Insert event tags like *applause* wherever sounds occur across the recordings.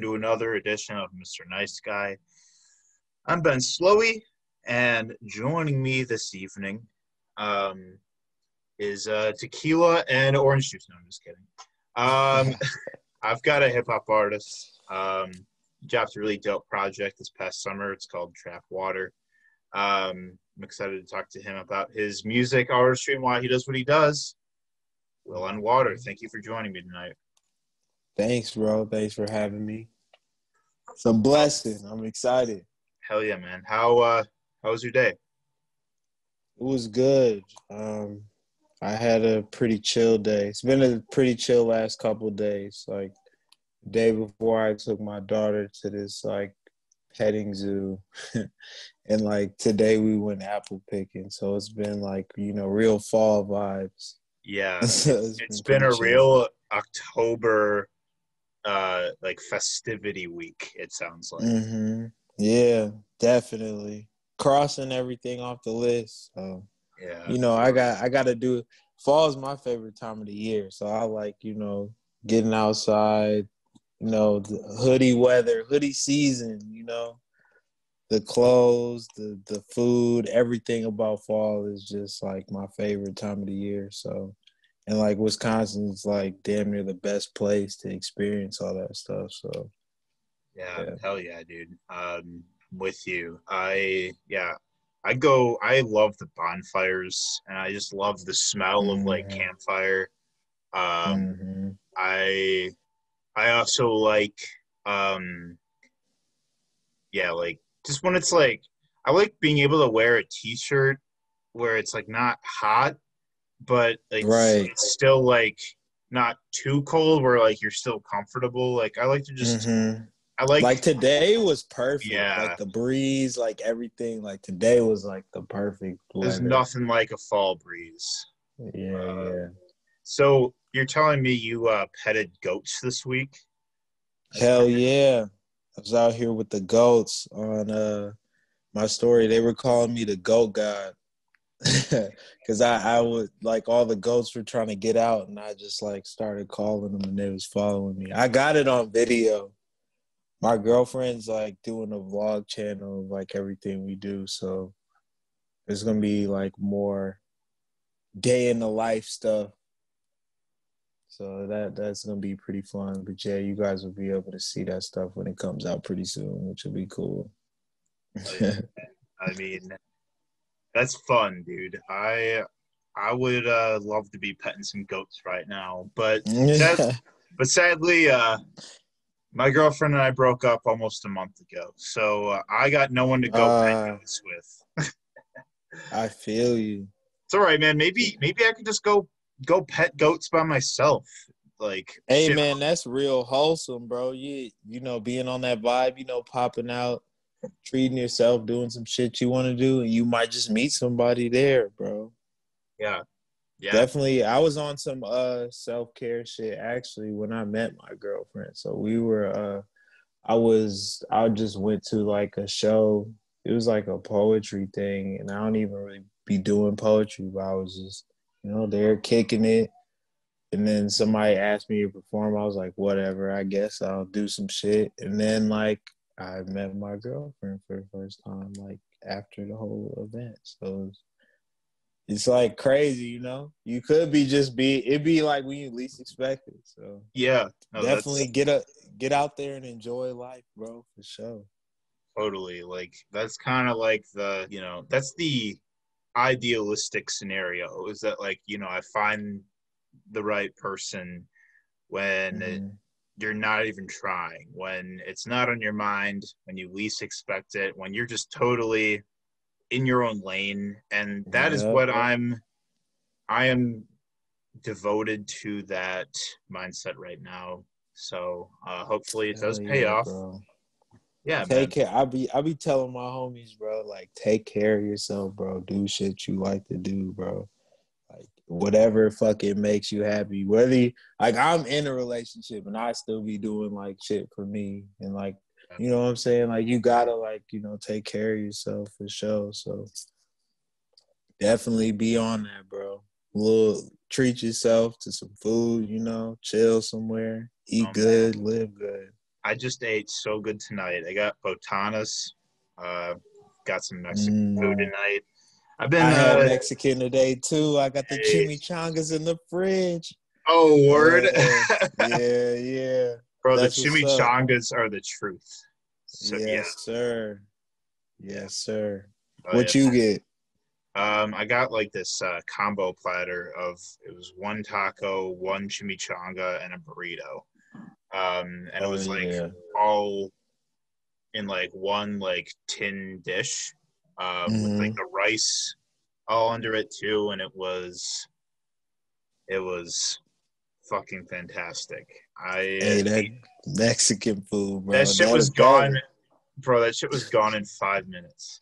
welcome to another edition of Mr. Nice Guy. I'm Ben Slowey, and joining me this evening um, is uh, tequila and orange juice. No, I'm just kidding. Um, *laughs* I've got a hip hop artist. Um, dropped a really dope project this past summer. It's called Trap Water. Um, I'm excited to talk to him about his music, artistry, and why he does what he does. Will on Water, thank you for joining me tonight. Thanks, bro. Thanks for having me. It's a blessing. I'm excited. Hell yeah, man. How uh how was your day? It was good. Um I had a pretty chill day. It's been a pretty chill last couple days. Like day before I took my daughter to this like petting zoo *laughs* and like today we went apple picking. So it's been like, you know, real fall vibes. Yeah. *laughs* it's, it's been, been a real October uh like festivity week it sounds like. Mm-hmm. yeah definitely. Crossing everything off the list so yeah you know i got i gotta do fall's my favorite time of the year so i like you know getting outside you know the hoodie weather hoodie season you know? The clothes the the food everything about fall is just like my favorite time of the year so and like Wisconsin is like damn near the best place to experience all that stuff. So yeah, yeah. hell yeah, dude. Um, with you, I yeah, I go. I love the bonfires, and I just love the smell mm-hmm. of like mm-hmm. campfire. Um, mm-hmm. I I also like um, yeah, like just when it's like I like being able to wear a t-shirt where it's like not hot but like right. it's still like not too cold where like you're still comfortable. Like I like to just mm-hmm. I like like today was perfect. Yeah. Like the breeze, like everything. Like today was like the perfect weather. There's nothing like a fall breeze. Yeah, uh, yeah. So you're telling me you uh petted goats this week? Hell yeah. I was out here with the goats on uh my story. They were calling me the goat god. *laughs* Cause I, I would like all the goats were trying to get out and I just like started calling them and they was following me. I got it on video. My girlfriend's like doing a vlog channel of like everything we do. So it's gonna be like more day in the life stuff. So that that's gonna be pretty fun. But yeah, you guys will be able to see that stuff when it comes out pretty soon, which will be cool. *laughs* I mean, that's fun, dude. I I would uh, love to be petting some goats right now, but *laughs* sad, but sadly, uh, my girlfriend and I broke up almost a month ago, so uh, I got no one to go uh, pet goats with. *laughs* I feel you. It's all right, man. Maybe maybe I could just go go pet goats by myself. Like, hey, shit. man, that's real wholesome, bro. You you know, being on that vibe, you know, popping out treating yourself, doing some shit you want to do, and you might just meet somebody there, bro. Yeah. Yeah. Definitely. I was on some uh self care shit actually when I met my girlfriend. So we were uh I was I just went to like a show. It was like a poetry thing and I don't even really be doing poetry, but I was just, you know, there kicking it. And then somebody asked me to perform. I was like, whatever, I guess I'll do some shit. And then like I met my girlfriend for the first time, like after the whole event. So it's, it's like crazy, you know. You could be just be it'd be like when you least expect it. So yeah, no, definitely get a get out there and enjoy life, bro, for sure. Totally, like that's kind of like the you know that's the idealistic scenario is that like you know I find the right person when. Mm-hmm. It, you're not even trying, when it's not on your mind, when you least expect it, when you're just totally in your own lane. And that is what I'm I am devoted to that mindset right now. So uh, hopefully it does Hell pay yeah, off. Bro. Yeah, take man. care. I be I be telling my homies, bro, like take care of yourself, bro. Do shit you like to do, bro whatever fucking makes you happy. Whether you, like I'm in a relationship and I still be doing like shit for me and like you know what I'm saying? Like you gotta like, you know, take care of yourself for sure. So definitely be on that, bro. Little treat yourself to some food, you know, chill somewhere, eat oh, good, live good. I just ate so good tonight. I got botanas. Uh, got some Mexican mm. food tonight. I've been. I had uh, Mexican today too. I got the hey. chimichangas in the fridge. Oh, word! yeah, *laughs* yeah. Bro, That's the chimichangas are the truth. So, yes, yeah. sir. Yes, sir. Oh, what yeah. you get? Um, I got like this uh, combo platter of it was one taco, one chimichanga, and a burrito. Um, and oh, it was like yeah. all in like one like tin dish um, mm-hmm. with like mm-hmm. the rice all under it too, and it was it was fucking fantastic. I hey, that Mexican food, bro. That shit that was gone, better. bro. That shit was gone in five minutes.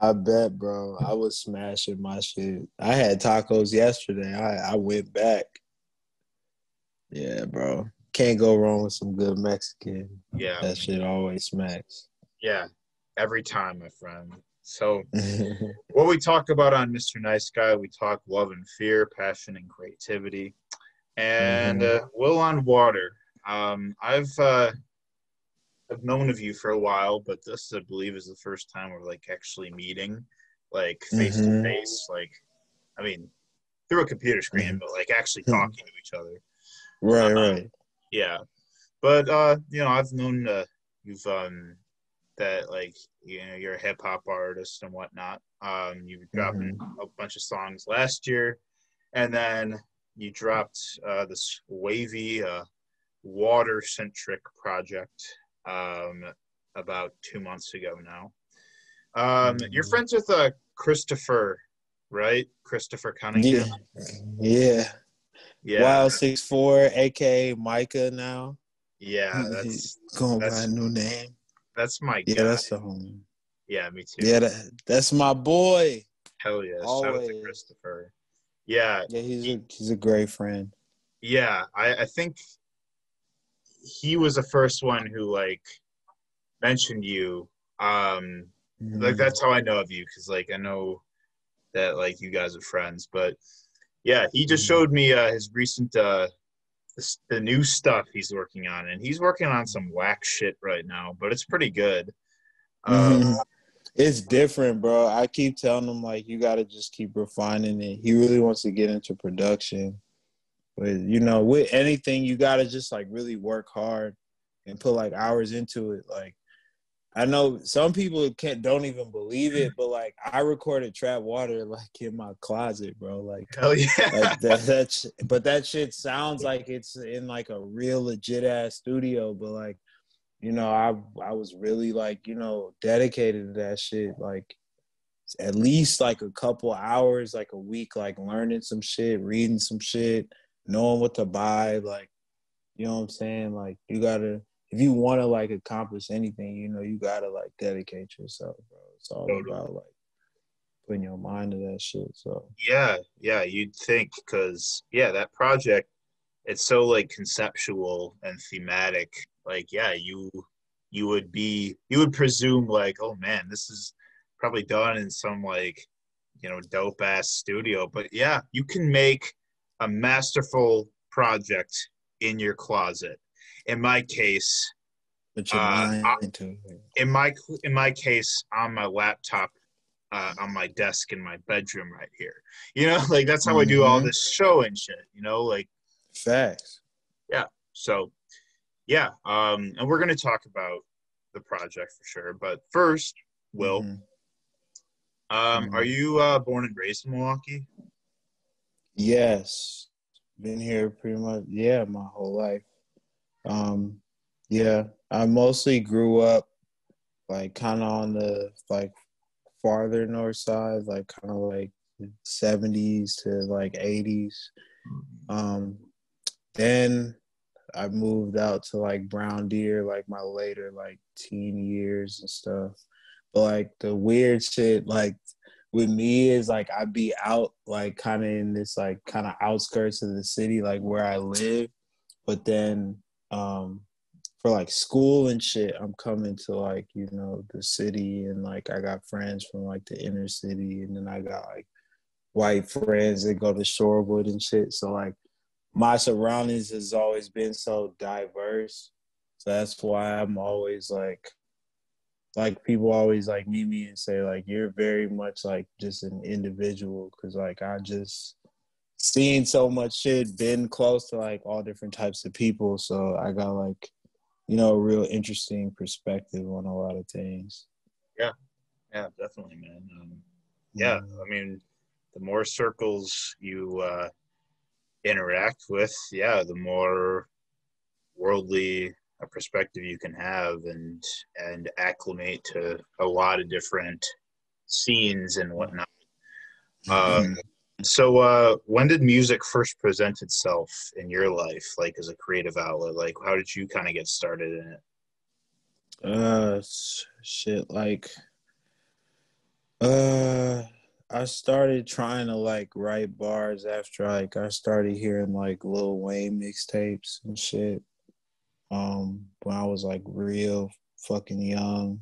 I bet, bro. I was smashing my shit. I had tacos yesterday. I I went back. Yeah, bro. Can't go wrong with some good Mexican. Yeah. That shit always smacks. Yeah. Every time, my friend. So, *laughs* what we talk about on Mr. Nice Guy, we talk love and fear, passion and creativity, and mm-hmm. uh, Will on Water. Um, I've uh, I've known of you for a while, but this, I believe, is the first time we're like actually meeting, like face to face. Like, I mean, through a computer screen, mm-hmm. but like actually hmm. talking to each other. Right, uh, right. Yeah, but uh, you know, I've known uh, you've um that like you know you're a hip hop artist and whatnot. Um, you dropped mm-hmm. a bunch of songs last year, and then you dropped uh, this wavy uh, water centric project um, about two months ago now. Um, mm-hmm. You're friends with uh, Christopher, right? Christopher Cunningham. Yeah. yeah. Yeah. Wild six four, aka Micah now. Yeah, that's going that's, by a new name. That's my yeah. Guy. That's the homie. Yeah, me too. Yeah, that, that's my boy. Hell yeah! Always. Shout out to Christopher. Yeah, yeah, he's he, a, he's a great friend. Yeah, I, I think he was the first one who like mentioned you. Um, mm-hmm. like that's how I know of you because like I know that like you guys are friends, but yeah, he just mm-hmm. showed me uh, his recent uh, the, new stuff he's working on, and he's working on some whack shit right now, but it's pretty good. Mm-hmm. Um, it's different, bro. I keep telling him like you got to just keep refining it. He really wants to get into production, but you know, with anything, you got to just like really work hard and put like hours into it. Like I know some people can't don't even believe it, but like I recorded Trap Water like in my closet, bro. Like *laughs* hell yeah. Like that, that but that shit sounds like it's in like a real legit ass studio, but like you know, I I was really like, you know, dedicated to that shit. Like at least like a couple hours, like a week, like learning some shit, reading some shit, knowing what to buy, like you know what I'm saying? Like you gotta if you want to like accomplish anything, you know, you gotta like dedicate yourself, bro. It's all totally. about like putting your mind to that shit. So yeah, yeah, you'd think because yeah, that project, it's so like conceptual and thematic. Like yeah, you you would be you would presume like oh man, this is probably done in some like you know dope ass studio, but yeah, you can make a masterful project in your closet in my case, uh, in my in my case, on my laptop, uh, on my desk in my bedroom right here. You know, *laughs* like that's how mm-hmm. I do all mm-hmm. this show and shit. You know, like facts. Yeah. So, yeah, um, and we're gonna talk about the project for sure. But first, Will, mm-hmm. um, mm-hmm. are you uh, born and raised in Milwaukee? Yes, been here pretty much. Yeah, my whole life. Um, yeah, I mostly grew up like kind of on the like farther north side, like kind of like 70s to like 80s. Um, then I moved out to like Brown Deer, like my later like teen years and stuff. But like the weird shit, like with me is like I'd be out like kind of in this like kind of outskirts of the city, like where I live. But then um, for like school and shit, I'm coming to like, you know, the city and like I got friends from like the inner city and then I got like white friends that go to Shorewood and shit. So like my surroundings has always been so diverse. So that's why I'm always like, like people always like meet me and say like you're very much like just an individual because like I just seen so much shit, been close to like all different types of people, so I got like you know a real interesting perspective on a lot of things. Yeah, yeah, definitely, man. Um, yeah, I mean, the more circles you uh, interact with, yeah, the more worldly a perspective you can have and and acclimate to a lot of different scenes and whatnot. Um, so, uh, when did music first present itself in your life, like as a creative outlet? Like, how did you kind of get started in it? Uh, shit, like, uh, I started trying to like write bars after like I started hearing like Lil Wayne mixtapes and shit. Um, when I was like real fucking young,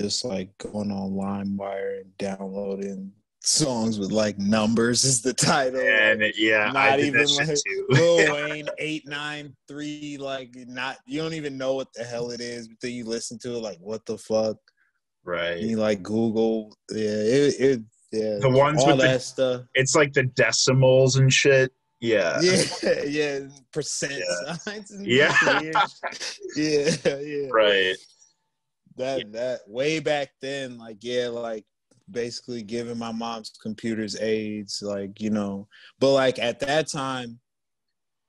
just like going on LimeWire and downloading songs with like numbers is the title. And yeah, not even like Lil *laughs* Wayne eight nine three. Like not you don't even know what the hell it is, but then you listen to it like what the fuck. Right. And you like Google. Yeah, it, it yeah. The ones all with that the, stuff. It's like the decimals and shit. Yeah. *laughs* Yeah, yeah, percent Yeah. signs. And Yeah. *laughs* yeah, yeah. Right. That Yeah. that way back then, like yeah, like basically giving my mom's computers aids, like you know. But like at that time,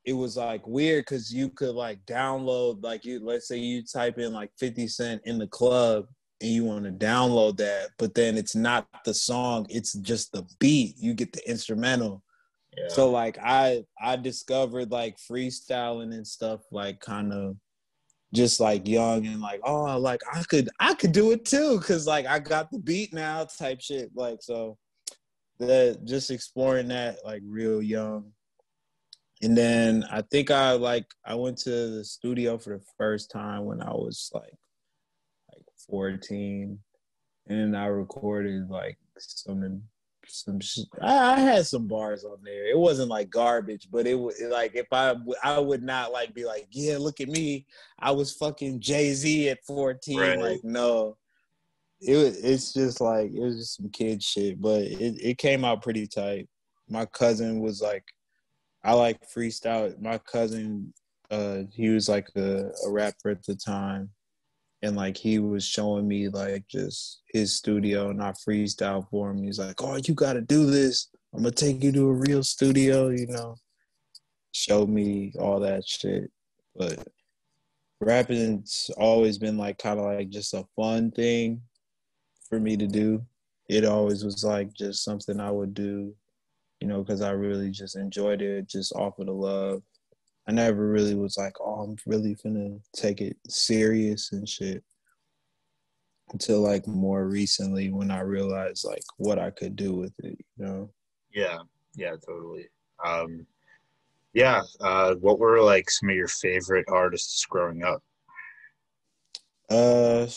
it was like weird because you could like download like you let's say you type in like 50 cent in the club and you want to download that but then it's not the song it's just the beat you get the instrumental Yeah. so like i i discovered like freestyling and stuff like kind of just like young and like oh like i could i could do it too because like i got the beat now type shit like so that just exploring that like real young. And then i think i like i went to the studio for the first time when i was like like 14 and i recorded like some some sh- I, I had some bars on there. It wasn't like garbage but it was like if I I would not like be like yeah look at me. I was fucking jay-z at 14 Right. like no. It was it's just like it was just some kid shit but it, it came out pretty tight. My cousin was like i like freestyle. My cousin uh he was like a, a rapper at the time and like he was showing me like just his studio and I freestyle for him. He's like, "Oh, you got to do this. I'm gonna take you to a real studio," you know. Show me all that shit, but rapping's always been like kind of like just a fun thing for me to do. It always was like just something I would do, you know, because I really just enjoyed it, just off of the love. I never really was like, oh, I'm really gonna take it serious and shit. Until like more recently when I realized like what I could do with it, you know. Yeah. Yeah. Totally. Um, yeah. Uh, what were like some of your favorite artists growing up? Uh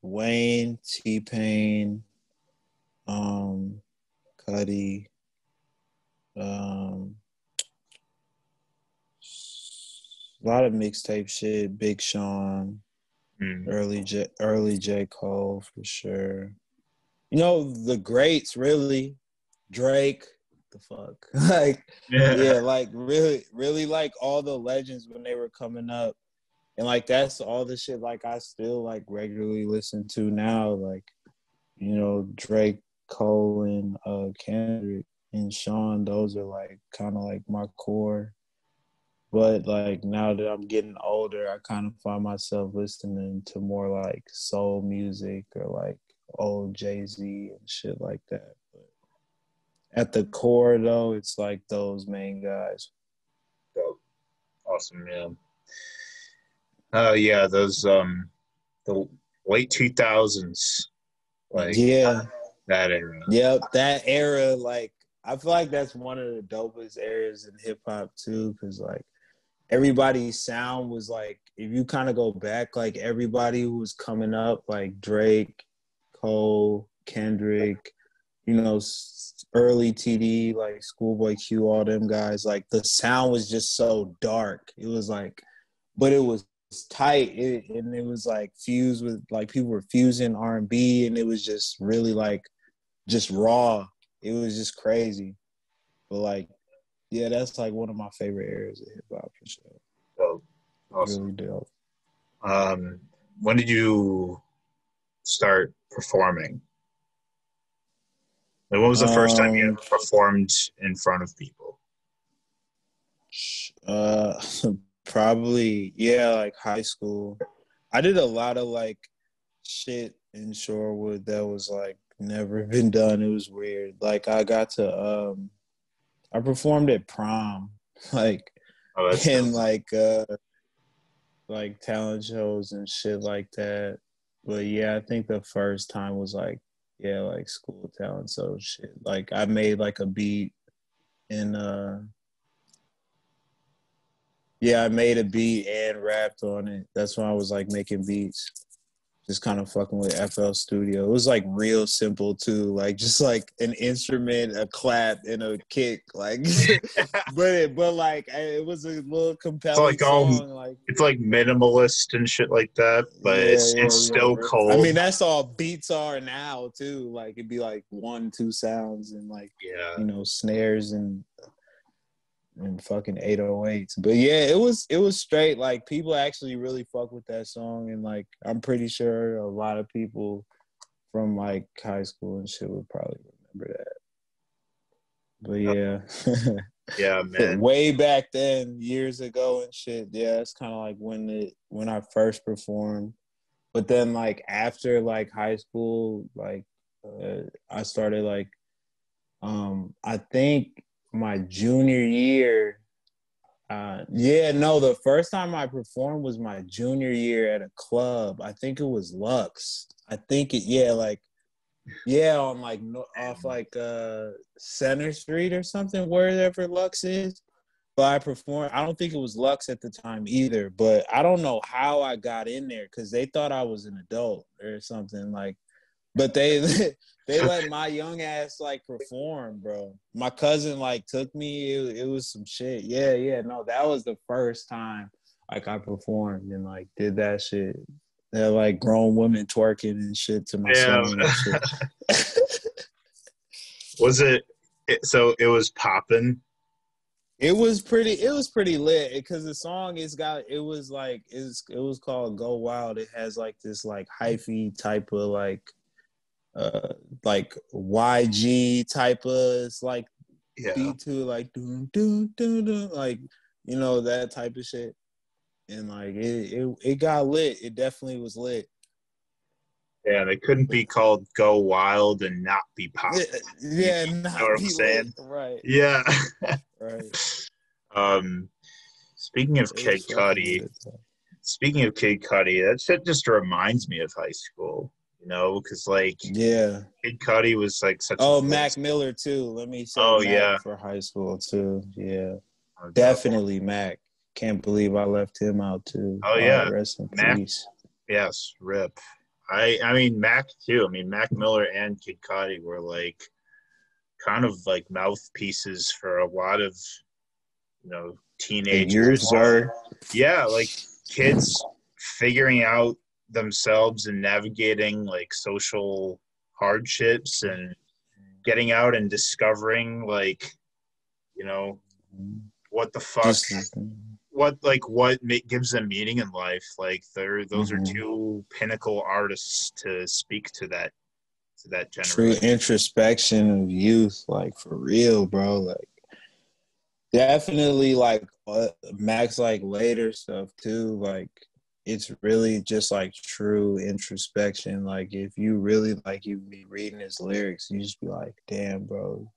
Wayne, T Pain, um, Cudi, um a lot of mixtape shit, Big Sean. Mm. early J, early J Cole for sure. You know the greats really, Drake. The fuck, *laughs* like yeah, like really, really like all the legends when they were coming up, and like that's all the shit like I still like regularly listen to now. Like you know Drake, Cole, and uh Kendrick and Sean. Those are like kind of like my core. But like now that I'm getting older, I kind of find myself listening to more like soul music or like old Jay Z and shit like that. But at the core, though, it's like those main guys. Dope. Awesome, yeah. Oh yeah, those um the late two thousands, like yeah, that era. yep, that era. Like I feel like that's one of the dopest eras in hip hop too, because like everybody's sound was like if you kind of go back, like everybody who was coming up, like Drake, Cole, Kendrick, you know, early TD, like Schoolboy Q, all them guys, like the sound was just so dark. It was like, but it was tight. It, and it was like fused with like people were fusing r&b and it was just really like just raw. It was just crazy. But like yeah that's like one of my favorite areas of hip-hop for sure dope. Awesome. really dope Um, when did you start performing? Like, when was the first time you Um, performed in front of people? Uh, *laughs* probably yeah, like high school. I did a lot of like shit in Shorewood that was like never been done. It was weird. Like I got to um, I performed at prom, *laughs* like Oh, and like uh, like talent shows and shit like that. But yeah, I think the first time was like yeah, like school talent show shit. Like I made like a beat and uh yeah, I made a beat and rapped on it. That's when I was like making beats. Just kind of fucking with FL Studio. It was like real simple too. Like just like an instrument, a clap, and a kick. Like *laughs* *laughs* but it, but like it was a little compelling like, um, song. Like it's like minimalist and shit like that, but Yeah, it's yeah, it's yeah. still cold. I mean, that's all beats are now too. Like it'd be like one, two sounds and like yeah, you know snares and and fucking 808s. But yeah, it was it was straight. Like people actually really fuck with that song, and like I'm pretty sure a lot of people from like high school and shit would probably remember that. But yeah. yeah, *laughs* man. way back then, years ago and shit. Yeah, it's kind of like when it when I first performed. But then, like after like high school, like uh, I started like, um, I think my junior year. Uh, yeah, no, the first time I performed was my junior year at a club. I think it was Lux. I think it, yeah, like, yeah, on like off like uh Center Street or something, wherever Lux is. But I performed. I don't think it was Lux at the time either. But I don't know how I got in there because they thought I was an adult or something like. But they *laughs* they let my young ass like perform, bro. My cousin like took me. It, it was some shit. Yeah, yeah. No, that was the first time like I performed and like did that shit. They're like grown women twerking and shit to my Yeah. song. *laughs* Was it, it? So it was popping. It was pretty. It was pretty lit because the song is got. It was like it's. It was called "Go Wild." It has like this like hyphy type of like, uh, like YG type of. Like Yeah, beat to like doom doom doom doom, like you know that type of shit. And like it, it, it got lit. It definitely was lit. yeah. They couldn't be called "Go Wild" and not be popping. Yeah, not know what I'm saying? Right, Yeah. right. *laughs* Um, speaking of Kid Cudi, speaking of Kid Cudi, that shit just reminds me of high school. You know, because like Yeah. Kid Cudi was like such. Oh, Mac Miller too. Let me say Oh, Mac yeah. for high school too. Yeah, Oh, definitely Mac. Can't believe I left him out too. Oh, yeah. rest in Mac. peace. Yes, rip. I I mean Mac too. I mean Mac Miller and Kid Cudi were like kind of like mouthpieces for a lot of you know teenagers. Yours are Yeah, like kids figuring out themselves and navigating like social hardships and getting out and discovering like you know what the fuck what like what gives them meaning in life like they're those Mhm. are two pinnacle artists to speak to that to that generation true introspection of youth, like for real, bro. Like definitely like uh, Mac's like later stuff too. Like it's really just like true introspection. Like if you really like you be reading his lyrics, you just be like, damn, bro.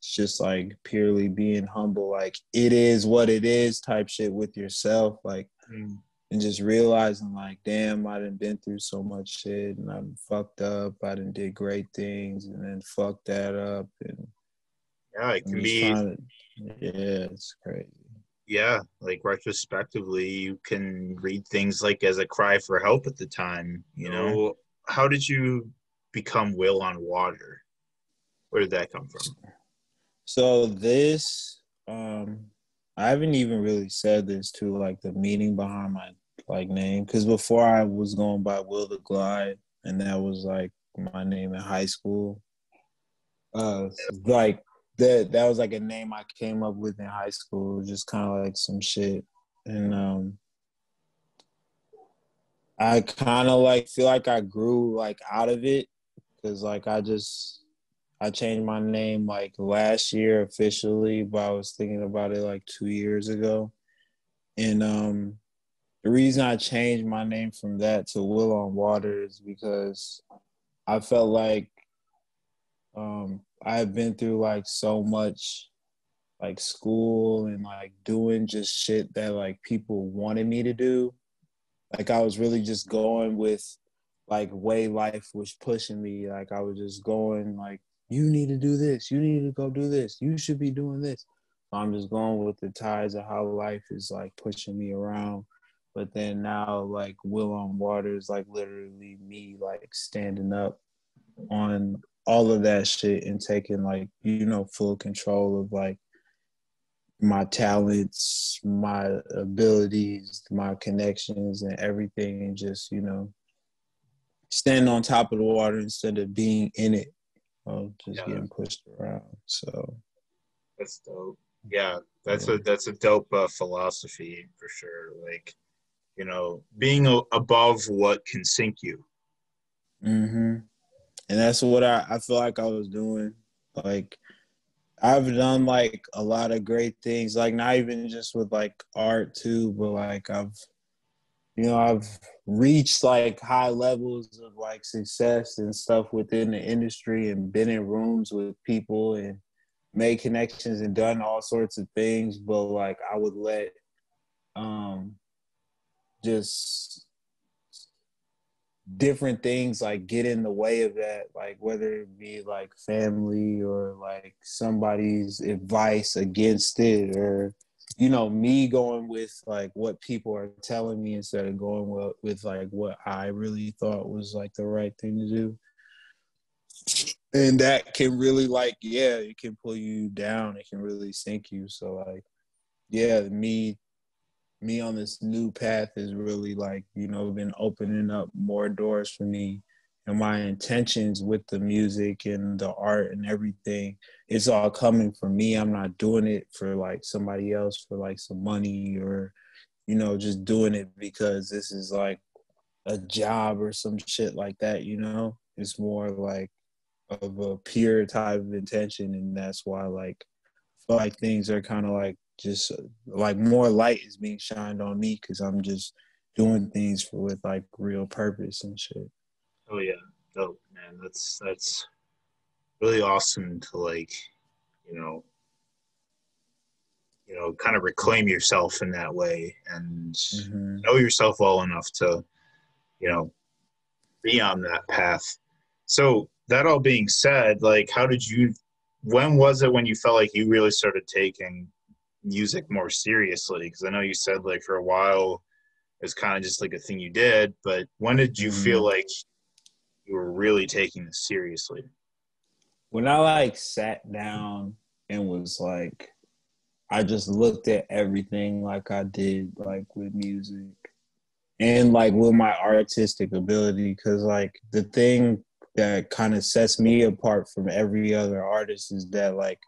It's just like purely being humble, like it is what it is type shit with yourself. Like Mm. and just realizing like, damn, I done been through so much shit and I'm fucked up. I done did great things and then fucked that up and yeah it can be to, yeah, it's crazy. Yeah like retrospectively you can read things like as a cry for help at the time you know? How did you become will on water? Where did that come from? So this, um, I haven't even really said this to like the meaning behind my like name because before I was going by Will the Glide, and that was like my name in high school. Uh, like that that was like a name I came up with in high school, just kind of like some shit, and um, I kind of like feel like I grew like out of it because like I just I changed my name like last year officially, but I was thinking about it like two years ago, and um, the reason I changed my name from that to Will on Water is because I felt like um, I've been through like so much like school and like doing just shit that like people wanted me to do. Like I was really just going with like way life was pushing me. Like I was just going like, you need to do this, you need to go do this, you should be doing this. So I'm just going with the tides of how life is like pushing me around. But then now like Will on Water is like literally me like standing up on all of that shit and taking like you know full control of like my talents my abilities my connections and everything and just you know stand on top of the water instead of being in it or just yeah. getting pushed around. So that's dope. Yeah that's yeah. a that's a dope uh, philosophy for sure. Like you know being a- above what can sink you. Mm-hmm and that's what I, I feel like I was doing. Like I've done like a lot of great things, like not even just with like art too, but like I've you know, I've reached like high levels of like success and stuff within the industry and been in rooms with people and made connections and done all sorts of things, but like I would let um just different things like get in the way of that like whether it be like family or like somebody's advice against it or you know me going with like what people are telling me instead of going with, with like what i really thought was like the right thing to do. And that can really like yeah it can pull you down. It can really sink you. So like yeah me me on this new path is really like you know been opening up more doors for me. And my intentions with the music and the art and everything it's all coming from me. I'm not doing it for like somebody else for like some money or you know just doing it because this is like a job or some shit like that you know? It's more like of a pure type of intention. And that's why like like things are kind of like just like more light is being shined on me because I'm just doing things for, with like real purpose and shit. Oh yeah, dope man. That's that's really awesome to like, you know, you know, kind of reclaim yourself in that way and mm-hmm. know yourself well enough to, you know, be on that path. So that all being said, like, how did you? When was it when you felt like you really started taking music more seriously? Because I know you said like for a while it was kind of just like a thing you did, but when did you mm-hmm. feel like you were really taking this seriously? When I like sat down and was like, I just looked at everything like I did like with music and like with my artistic ability because like the thing that kind of sets me apart from every other artist is that like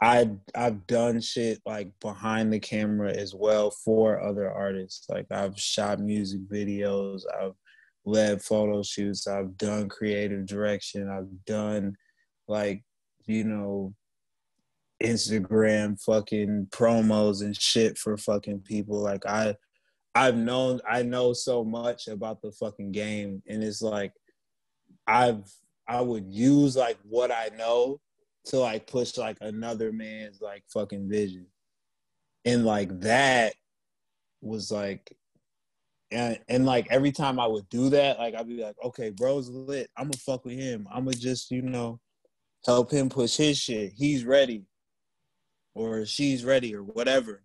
I I've done shit like behind the camera as well for other artists. Like I've shot music videos, I've led photo shoots, I've done creative direction, I've done like you know Instagram fucking promos and shit for fucking people. Like I I've known I know so much about the fucking game and it's like I've I would use like what I know to like push like another man's like fucking vision. And like that was like and and like every time I would do that, like I'd be like, okay, bro's lit. I'm gonna fuck with him. I'm gonna just, you know, help him push his shit. He's ready. Or she's ready or whatever.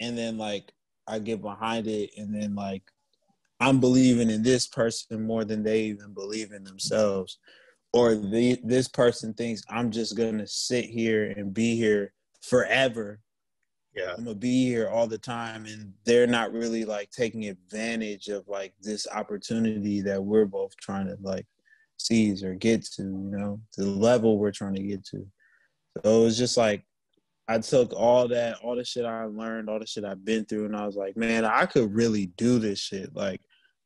And then like I get behind it and then like I'm believing in this person more than they even believe in themselves or the this person thinks I'm just gonna sit here and be here forever Yeah. I'm gonna be here all the time and they're not really like taking advantage of like this opportunity that we're both trying to like seize or get to, you know, the level we're trying to get to. So it was just like I took all that, all the shit I learned, all the shit I've been through, and I was like, man, I could really do this shit. Like,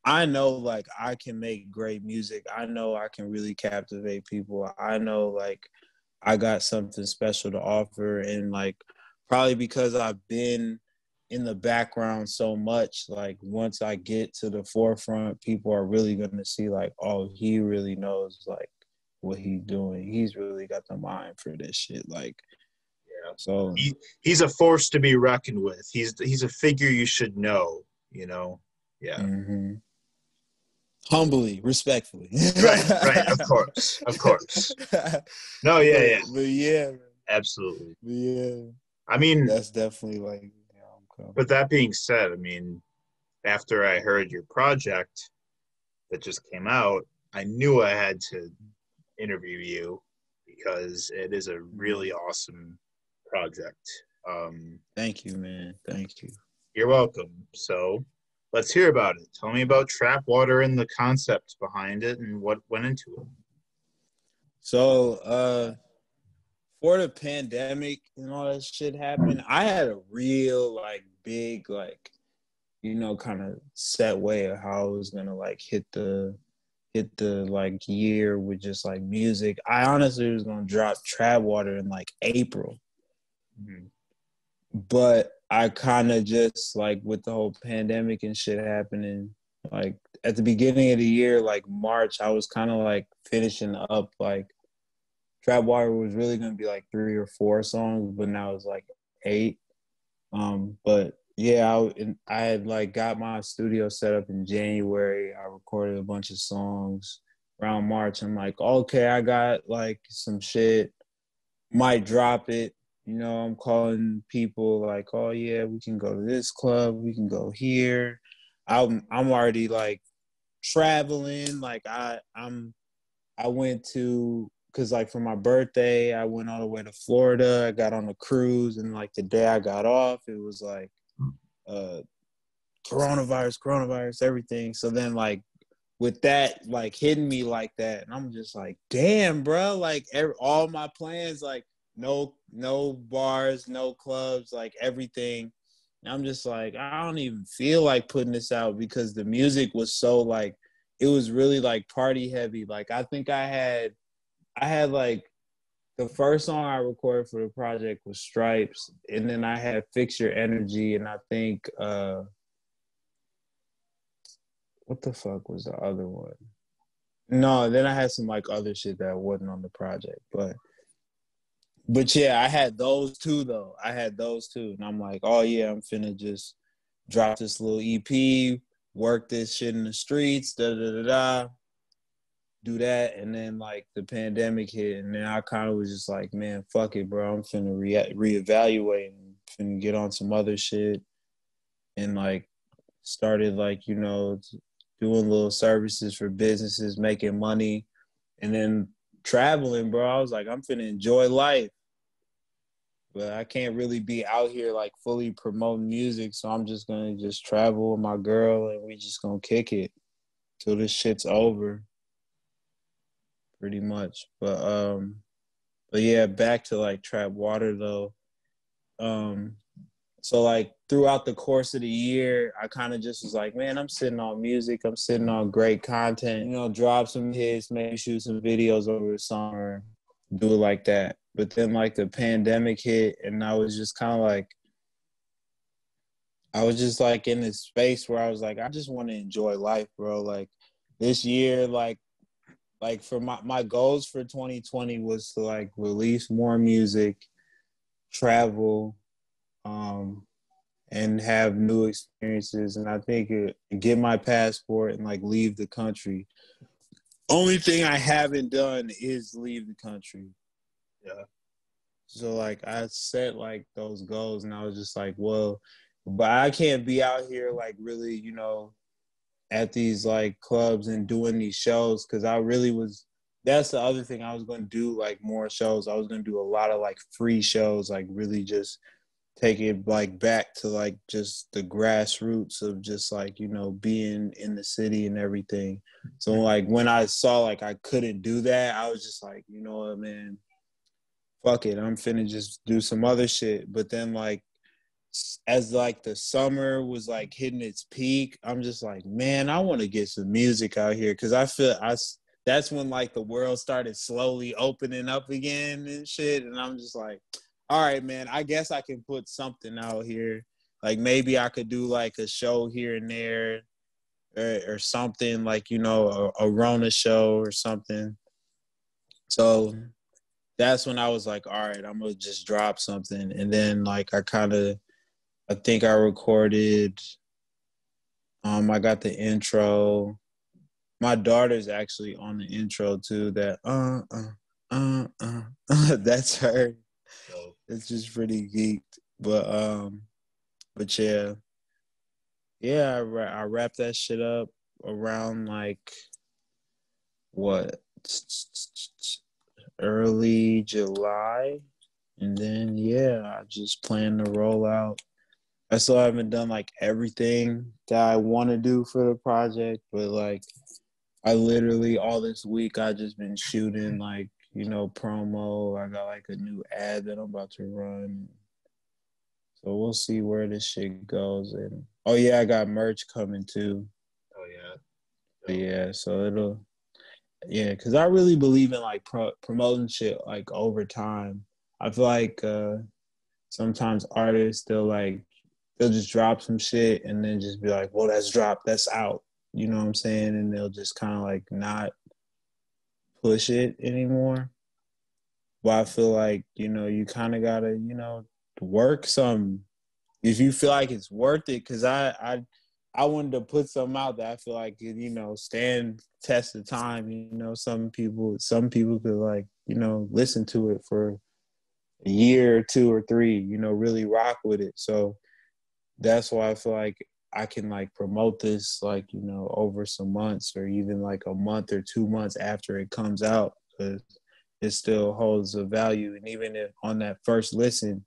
I know, like, I can make great music. I know I can really captivate people. I know, like, I got something special to offer. And, like, probably because I've been in the background so much, like, once I get to the forefront, people are really going to see, like, oh, he really knows, like, what he's doing. He's really got the mind for this shit. Like, yeah. so he, he's a force to be reckoned with. He's he's a figure you should know. You know, yeah. Mm-hmm. Humbly, respectfully. right, right. Of course, of course. No, yeah, yeah, but yeah, absolutely. But yeah, I mean, that's definitely like. You know, but that being said, I mean, after I heard your project that just came out, I knew I had to interview you because it is a really awesome project. Um, Thank you, man. Thank you. You're welcome. So let's hear about it. Tell me about Trap Water and the concept behind it and what went into it. So, uh, for the pandemic and all that shit happened, I had a real like big like you know kind of set way of how I was gonna like hit the hit the like year with just like music. I honestly was gonna drop Trap Water in like April. Mm-hmm. But I kind of just like with the whole pandemic and shit happening, like at the beginning of the year, like March, I was kind of like finishing up like Trap Water was really gonna be like three or four songs, but now it's like eight. Um, but yeah, I, I had like got my studio set up in January. I recorded a bunch of songs around March. I'm like, okay, I got like some shit. Might drop it you know, I'm calling people like, oh yeah, we can go to this club, we can go here. I'm I'm already like traveling. Like I I'm I went to because like for my birthday, I went all the way to Florida. I got on a cruise, and like the day I got off, it was like uh coronavirus, coronavirus, everything. So then like with that like hitting me like that, and I'm just like, damn, bro, like every, all my plans like no no bars, no clubs, like everything. I'm just like, I don't even feel like putting this out because the music was so like it was really like party heavy. Like I think I had I had like the first song I recorded for the project was Stripes, and then I had Fix Your Energy, and I think uh what the fuck was the other one? No, then I had some like other shit that wasn't on the project, but but yeah, I had those two though. I had those two, and I'm like, oh yeah, I'm finna just drop this little EP, work this shit in the streets, da da da da, do that, and then like the pandemic hit, and then I kind of was just like, man, fuck it, bro. I'm finna re- reevaluate and get on some other shit, and like started like you know doing little services for businesses, making money, and then traveling, bro. I was like, I'm finna enjoy life. But I can't really be out here like fully promoting music. So I'm just gonna just travel with my girl and we just gonna kick it till this shit's over. Pretty much. But um but yeah, back to like trap water though. Um so like throughout the course of the year, I kind of just was like, man, I'm sitting on music. I'm sitting on great content. You know, drop some hits, maybe shoot some videos over the summer, do it like that. But then like the pandemic hit, and I was just kind of like, I was just like in this space where I was like, I just want to enjoy life, bro. Like this year, like like for my my goals for 2020 was to like release more music, travel, um, and have new experiences. And I think it, get my passport and like leave the country. Only thing I haven't done is leave the country. Yeah. So like I set like those goals, and I was just like, well, but I can't be out here like really, you know, at these like clubs and doing these shows because I really was. That's the other thing I was going to do like more shows. I was going to do a lot of like free shows, like really just take it like back to like just the grassroots of just like you know being in the city and everything. So mm-hmm. like when i saw like i couldn't do that i was just like you know what man? Fuck it i'm finna just do some other shit. But then like as like the summer was like hitting its peak i'm just like man i want to get some music out here. Because i feel i that's when like the world started slowly opening up again and shit and i'm just like all right, man, I guess I can put something out here. Like maybe I could do like a show here and there or, or something like, you know, a, a Rona show or something. So that's when I was like, all right, I'm gonna just drop something. And then like I kind of, I think I recorded. Um, I got the intro. My daughter's actually on the intro too. That uh uh uh uh, *laughs* that's her it's just pretty geeked. But um, but yeah, yeah, I, I wrapped that shit up around like what early July, and then yeah, I just plan to roll out. I still haven't done like everything that I want to do for the project, but like I literally all this week I just been shooting like you know, promo. I got like a new ad that I'm about to run. So we'll see where this shit goes. And oh yeah, I got merch coming too. Oh yeah. But yeah, so it'll yeah, because I really believe in like pro- promoting shit like over time. I feel like uh sometimes artists they'll like they'll just drop some shit and then just be like, well, that's dropped, that's out. You know what I'm saying? And they'll just kind of like not push it anymore. But I feel like, you know, you kind of got to, you know, work some if you feel like it's worth it cuz I I I wanted to put something out that I feel like you know stand test of time, you know, some people some people could like, you know, listen to it for a year or two or three, you know, really rock with it. So that's why I feel like I can like promote this like you know over some months or even like a month or two months after it comes out because it still holds a value. And even if on that first listen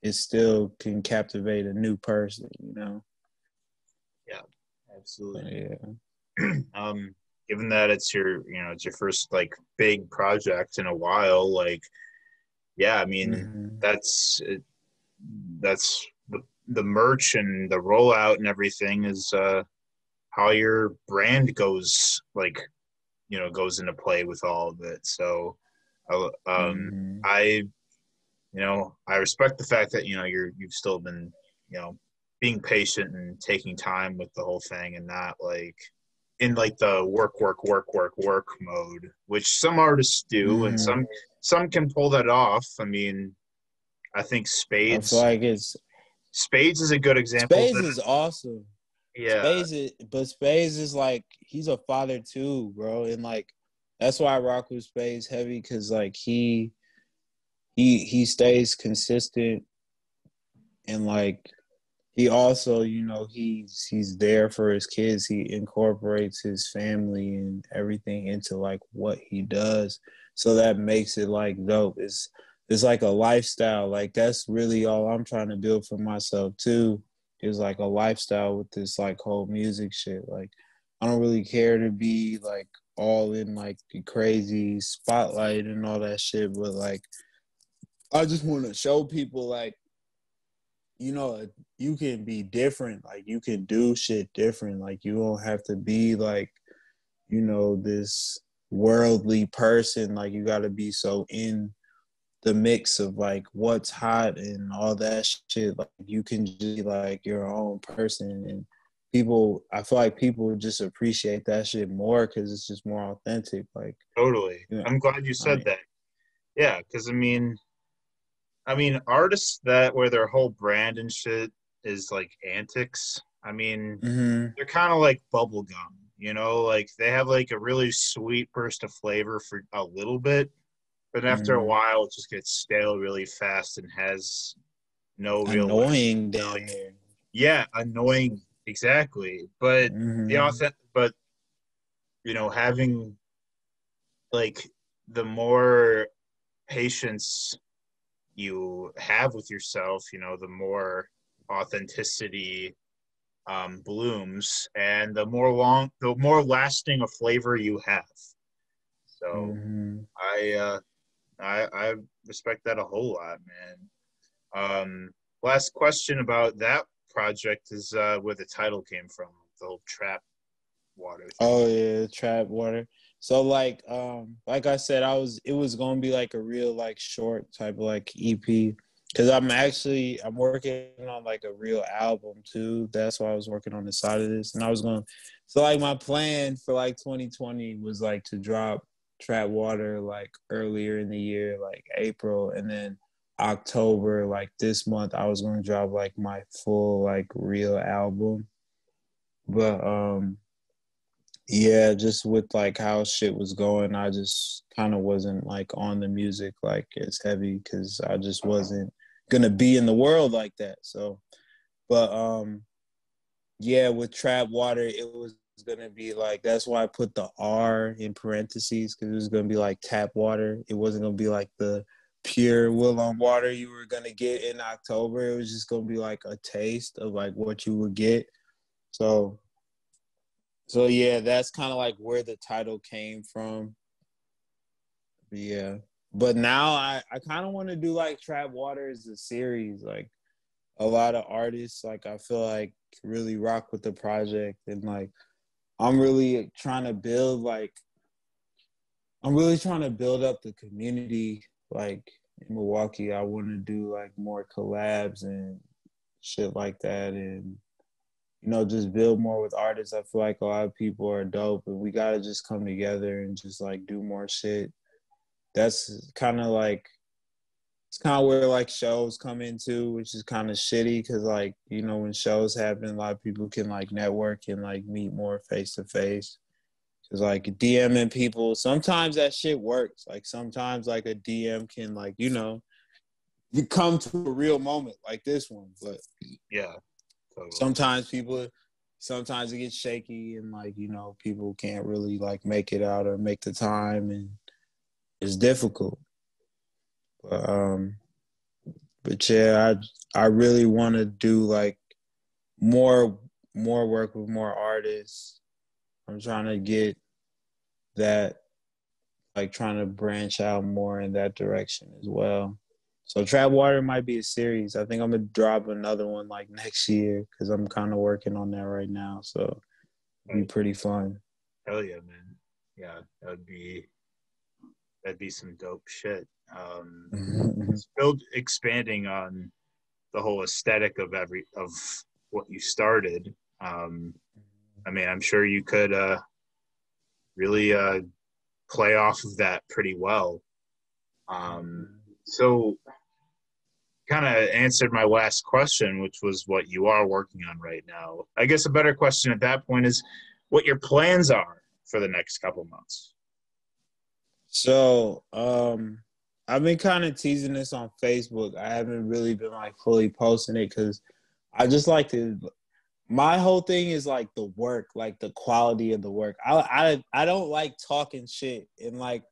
it still can captivate a new person you know? Yeah absolutely. Yeah. *clears throat* Um given that it's your you know it's your first like big project in a while like yeah i mean mm-hmm. that's that's the merch and the rollout and everything is uh, how your brand goes like you know goes into play with all of it so um, mm-hmm. i you know i respect the fact that you know you're you've still been you know being patient and taking time with the whole thing and not like in like the work work work work work mode which some artists do mm-hmm. and some some can pull that off i mean i think spades feel like it's Spades is a good example. Spades is awesome. Yeah. Spades is, but Spades is like he's a father too, bro, and like that's why I rock with Spades heavy because like he he he stays consistent and like he also you know he's he's there for his kids he incorporates his family and everything into like what he does so that makes it like dope it's it's like a lifestyle. Like that's really all I'm trying to build for myself too. Is like a lifestyle with this like whole music shit. Like I don't really care to be like all in like the crazy spotlight and all that shit, but like I just want to show people like you know you can be different. Like you can do shit different. Like you don't have to be like you know this worldly person. Like you got to be so in the mix of like what's hot and all that shit like you can just be like your own person. And people i feel like people just appreciate that shit more because it's just more authentic like totally. you know, i'm glad you said that. Yeah because i mean i mean artists that where their whole brand and shit is like antics i mean mm-hmm. they're kind of like bubblegum you know? Like they have like a really sweet burst of flavor for a little bit but after mm. a while, it just gets stale really fast and has no real annoying down there. Yeah, annoying exactly. But mm-hmm. the authentic, but you know, having like the more patience you have with yourself, you know, the more authenticity um, blooms and the more long, the more lasting a flavor you have. So mm-hmm. I, uh, I, I respect that a whole lot, man. Um, last question about that project is uh, where the title came from, the whole trap water. Thing. Oh yeah, trap water. So like um like I said, I was it was gonna be like a real like short type of like EP. Cause I'm actually I'm working on like a real album too. That's why I was working on the side of this. And I was going. to so like my plan for like 2020 was like to drop Trap Water like earlier in the year, like April, and then October, like this month, I was gonna drop like my full like real album. But um yeah, just with like how shit was going, I just kind of wasn't like on the music like as heavy because I just wasn't gonna be in the world like that. So, but um, yeah, with Trap Water, it was gonna be like that's why I put the R in parentheses because it was gonna be like tap water. It wasn't gonna be like the pure will on water you were gonna get in October. It was just gonna be like a taste of like what you would get. So so yeah, that's kind of like where the title came from. Yeah. But now I, I kind of want to do like Trap Water as a series. Like a lot of artists, like I feel like really rock with the project. And like I'm really trying to build like I'm really trying to build up the community like in Milwaukee. I want to do like more collabs and shit like that and you know, just build more with artists. I feel like a lot of people are dope, and we gotta just come together and just like do more shit. That's kind of like it's kind of where like shows come into, which is kind of shitty because like you know when shows happen, a lot of people can like network and like meet more face to face. Cause like DMing people, sometimes that shit works. Like sometimes like a DM can like you know you come to a real moment like this one, but yeah, sometimes people sometimes it gets shaky and like you know people can't really like make it out or make the time and it's difficult um but yeah i i really want to do like more more work with more artists i'm trying to get that like trying to branch out more in that direction as well so Trap Water might be a series. I think I'm gonna drop another one like next year because I'm kind of working on that right now. So it'd be pretty fun. Hell yeah, man! Yeah, that'd be that'd be some dope shit. Um, build expanding on the whole aesthetic of every of what you started. Um, I mean, I'm sure you could uh, really uh, play off of that pretty well. Um, so kind of answered my last question, which was what you are working on right now. I guess a better question at that point is what your plans are for the next couple months. So, um, I've been kind of teasing this on Facebook. I haven't really been like fully posting it because I just like to. My whole thing is like the work, like the quality of the work. I I I don't like talking shit and like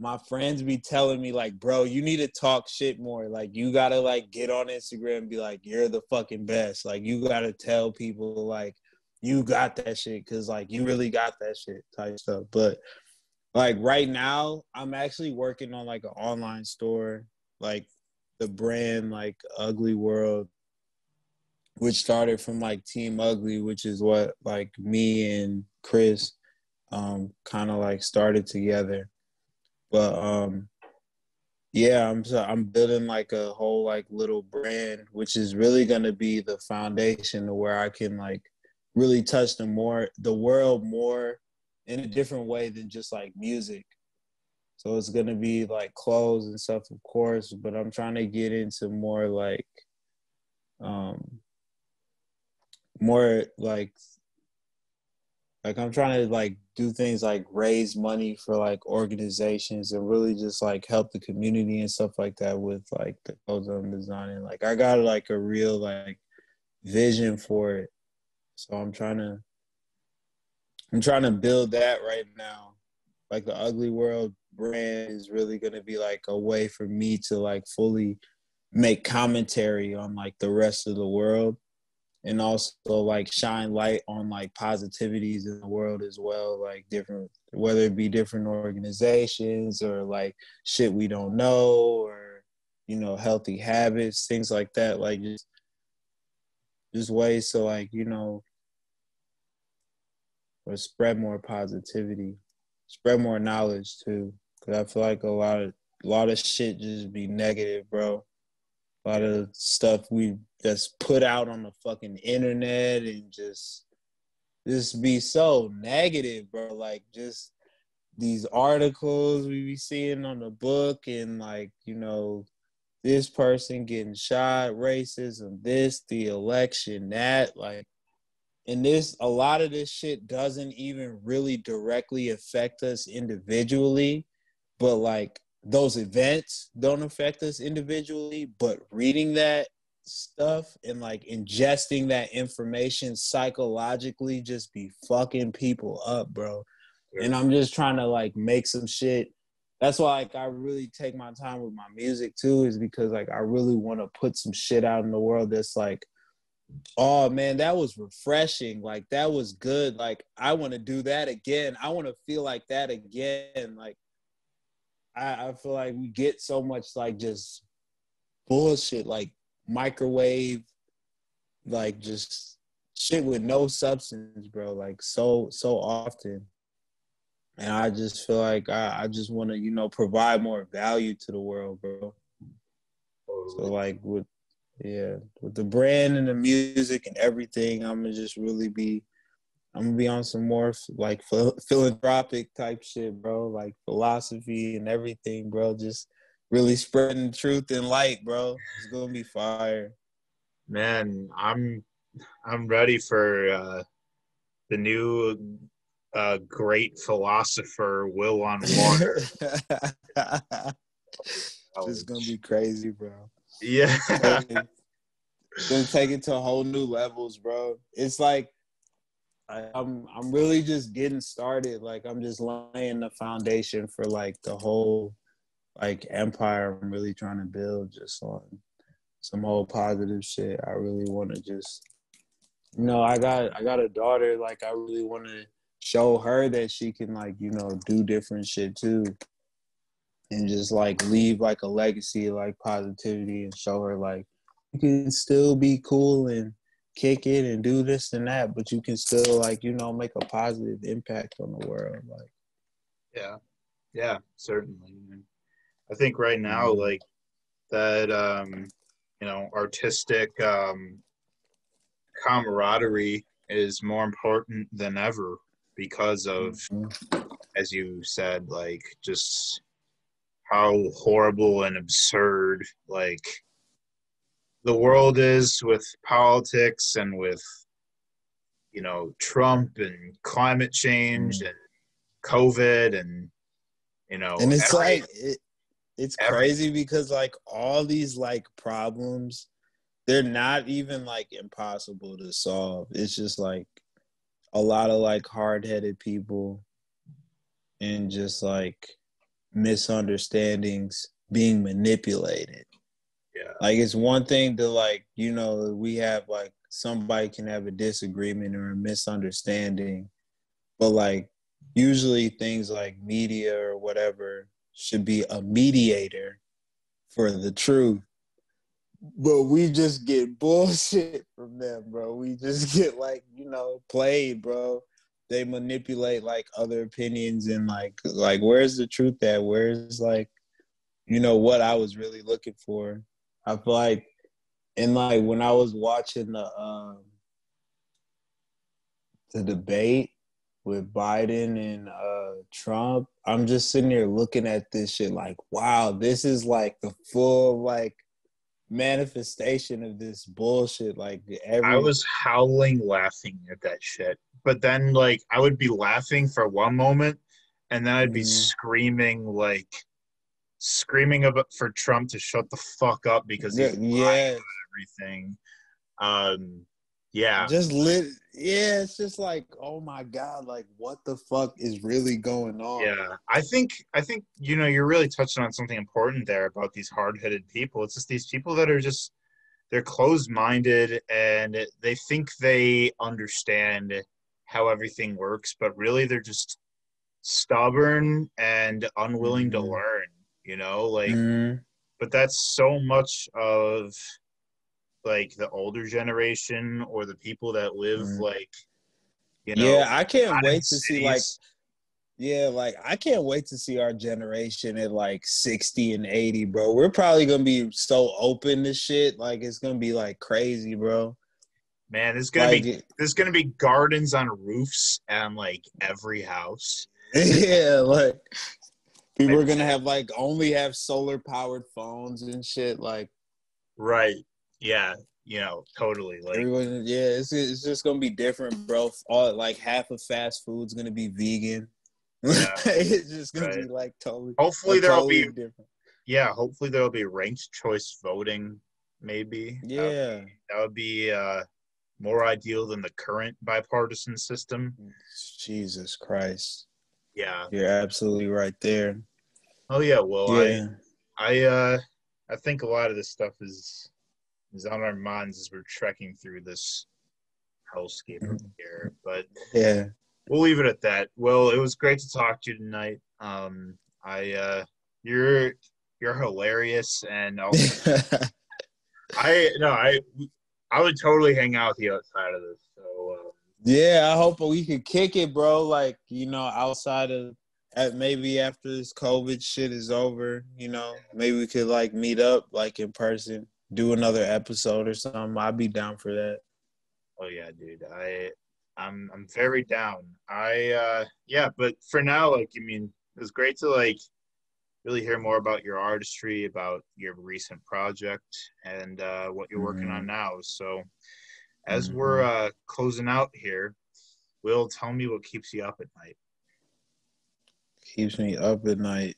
my friends be telling me like, bro, you need to talk shit more. Like you gotta like get on Instagram and be like, you're the fucking best. Like you gotta tell people like you got that shit because like you really got that shit type stuff. But like right now, I'm actually working on like an online store, like the brand like Ugly World, which started from like Team Ugly, which is what like me and Chris um kind of like started together. But um, yeah, I'm so I'm building like a whole like little brand, which is really gonna be the foundation to where I can like really touch the more the world more in a different way than just like music. So it's gonna be like clothes and stuff, of course, but I'm trying to get into more like um more like like I'm trying to like do things like raise money for like organizations and really just like help the community and stuff like that with like the clothes I'm designing. Like I got like a real like vision for it. So I'm trying to I'm trying to build that right now. Like the ugly world brand is really gonna be like a way for me to like fully make commentary on like the rest of the world and also like shine light on like positivities in the world as well like different whether it be different organizations or like shit we don't know or you know healthy habits things like that like just just ways to like you know or spread more positivity spread more knowledge too because i feel like a lot of a lot of shit just be negative bro a lot of stuff we just put out on the fucking internet and just just be so negative, bro. Like just these articles we be seeing on the book and like, you know, this person getting shot, racism, this, the election, that, like and this a lot of this shit doesn't even really directly affect us individually, but like those events don't affect us individually, but reading that stuff and like ingesting that information psychologically just be fucking people up, bro. Yeah. And I'm just trying to like make some shit. That's why like I really take my time with my music too, is because like I really want to put some shit out in the world that's like, oh man, that was refreshing. Like that was good. Like I want to do that again. I want to feel like that again. Like I, I feel like we get so much like just bullshit, like microwave, like just shit with no substance, bro. Like so so often. And I just feel like I, I just want to, you know, provide more value to the world, bro. So like with yeah, with the brand and the music and everything, I'm gonna just really be I'm gonna be on some more like philanthropic type shit, bro. Like philosophy and everything, bro. Just really spreading truth and light, bro. It's gonna be fire. Man, I'm I'm ready for uh, the new uh, great philosopher Will on Water. *laughs* it's gonna be crazy, bro. Yeah. gonna *laughs* take it to whole new levels, bro. It's like I, I'm I'm really just getting started. Like I'm just laying the foundation for like the whole like empire I'm really trying to build just on some old positive shit. I really want to just you know, I got I got a daughter like I really want to show her that she can like, you know, do different shit too. And just like leave like a legacy like positivity and show her like you can still be cool and kick it and do this and that, but you can still like you know make a positive impact on the world. Like, yeah, yeah, certainly. I think right now, mm-hmm. like that, um, you know, artistic um, camaraderie is more important than ever because of, mm-hmm. as you said, like just how horrible and absurd like the world is with politics and with you know Trump and climate change mm. and COVID and you know and it's every, like it, it's every, crazy because like all these like problems they're not even like impossible to solve it's just like a lot of like hard-headed people and just like misunderstandings being manipulated yeah. Like it's one thing to like, you know, we have like somebody can have a disagreement or a misunderstanding, but like usually things like media or whatever should be a mediator for the truth. But we just get *laughs* bullshit from them, bro. We just get like, you know, played, bro. They manipulate like other opinions and like like where's the truth at? Where's like you know what I was really looking for? I feel like, and like when I was watching the um, the debate with Biden and uh, Trump, I'm just sitting there looking at this shit like, wow, this is like the full like manifestation of this bullshit. Like every I was howling laughing at that shit. But then like I would be laughing for one moment and then I'd be mm. screaming like screaming about for Trump to shut the fuck up because he's yeah, yeah. everything. Um, Yeah. Just lit. Yeah, it's just like, oh my god, like what the fuck is really going on? Yeah, I think I think you know you're really touching on something important there about these hard-headed people. It's just these people that are just they're closed-minded and they think they understand how everything works, but really they're just stubborn and unwilling mm-hmm. to learn. You know, like, mm-hmm. but that's so much of like the older generation or the people that live mm. like you know yeah i can't wait to cities. see like yeah like i can't wait to see our generation at like 60 and 80 bro. We're probably gonna be so open to shit. Like it's gonna be like crazy bro. Man there's gonna like, be there's gonna be gardens on roofs and like every house. *laughs* Yeah like people are gonna have like only have solar powered phones and shit like right yeah, you know, totally. Like, Everyone, yeah, it's it's just gonna be different, bro. All like half of fast food's gonna be vegan. *laughs* Yeah, it's just gonna right. be like totally. Hopefully, there'll totally be different. Yeah, hopefully there'll be ranked choice voting. Maybe. Yeah, that would be, that would be uh, more ideal than the current bipartisan system. Jesus Christ. Yeah, you're absolutely right there. Oh yeah, well, yeah. I, I, uh, I think a lot of this stuff is is on our minds as we're trekking through this hellscape mm-hmm. here. But yeah, we'll leave it at that. Well, it was great to talk to you tonight. Um, I uh, you're you're hilarious, and also, *laughs* I no, I I would totally hang out with you outside of this. So um, yeah, I hope we could kick it, bro. Like you know, outside of at maybe after this COVID shit is over, you know, maybe we could like meet up like in person do another episode or something, I'd be down for that. Oh yeah, dude. I I'm I'm very down. I uh yeah, but for now, like I mean, it was great to like really hear more about your artistry, about your recent project and uh what you're working mm-hmm. on now. So as mm-hmm. we're uh closing out here, Will tell me what keeps you up at night. Keeps me up at night.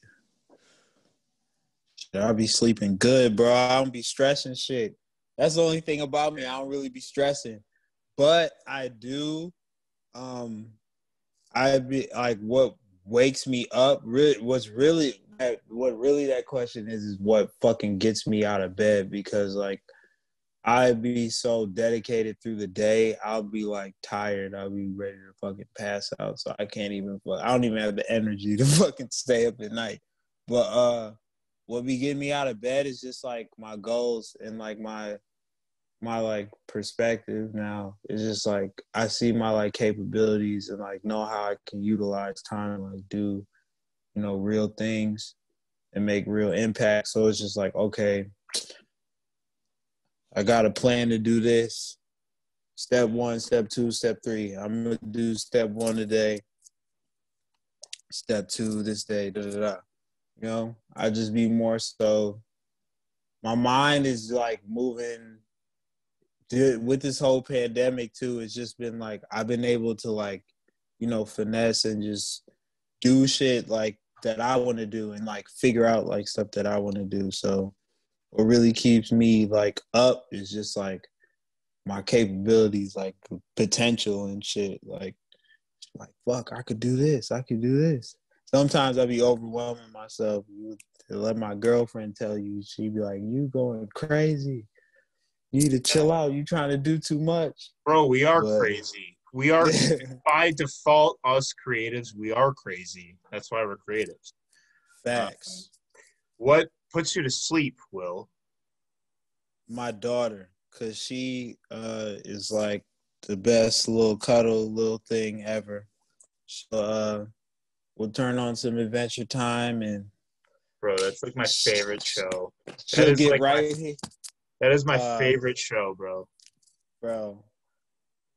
I'll be sleeping good, bro. I don't be stressing shit. That's the only thing about me. I don't really be stressing. But I do um I be like what wakes me up really what's really what really that question is is what fucking gets me out of bed because like I be so dedicated through the day. I'll be like tired. I'll be ready to fucking pass out. So I can't even. I don't even have the energy to *laughs* fucking stay up at night. But uh, what be getting me out of bed is just like my goals and like my my like perspective now. It's just like i see my like capabilities and like know how i can utilize time like do you know real things and make real impact. So it's just like okay i got a plan to do this. Step one step two step three. I'm gonna do step one today. Step two this day da da da you know, I just be more so. My mind is like moving. With this whole pandemic too, it's just been like I've been able to like, you know, finesse and just do shit like that I want to do and like figure out like stuff that I want to do. So, what really keeps me like up is just like my capabilities, like potential and shit. Like, like fuck, I could do this. I could do this sometimes I'll be overwhelming myself to let my girlfriend tell you. She'd be like, "You going crazy? You need to chill out. You trying to do too much." Bro, we are but, crazy. We are *laughs* by default us creatives. We are crazy. That's why we're creatives. Facts. Um, what puts you to sleep, Will? My daughter, cause she uh, is like the best little cuddle little thing ever. So, uh, we'll turn on some Adventure Time and. Bro, that's like my favorite show. She'll get like right. My, that is my uh, favorite show, bro. Bro,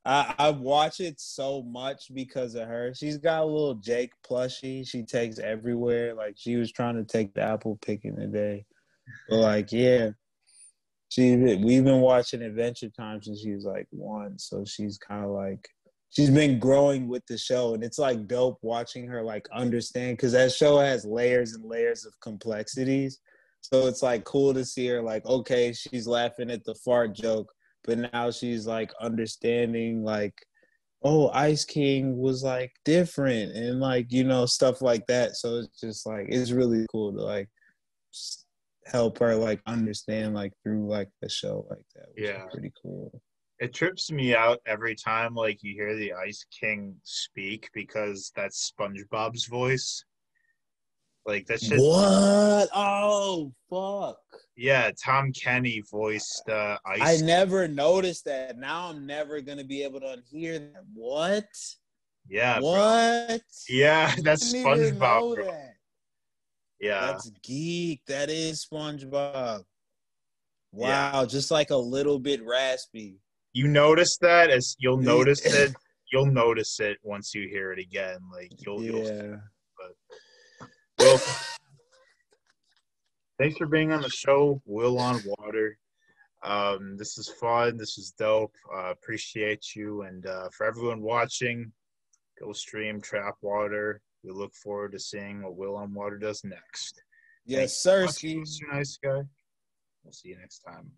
I I watch it so much because of her. She's got a little Jake plushie. She takes everywhere. Like she was trying to take the apple picking today. But like, yeah, she we've been watching Adventure Time since she was like one, so she's kind of like she's been growing with the show and it's like dope watching her like understand because that show has layers and layers of complexities. So it's like cool to see her like okay she's laughing at the fart joke but now she's like understanding like oh ice king was like different and like you know stuff like that. So it's just like it's really cool to like help her like understand like through like the show like that yeah. pretty cool it trips me out every time like you hear the ice king speak because that's spongebob's voice like that's just what oh fuck yeah, Tom Kenny voiced uh, Ice. I never noticed that. Now I'm never gonna be able to hear that. What? Yeah. What? Bro. Yeah, that's SpongeBob. That. Yeah. That's geek. That is SpongeBob. Wow, yeah. just like a little bit raspy. You notice that as you'll notice *laughs* it. You'll notice it once you hear it again. Like you'll. Yeah. You'll, but, well, thanks for being on the show, Will on Water. Um, this is fun. This is dope. Uh, appreciate you. And uh, for everyone watching, go stream Trap Water. We look forward to seeing what Will on Water does next. Yes, sir. Nice guy. We'll see you next time.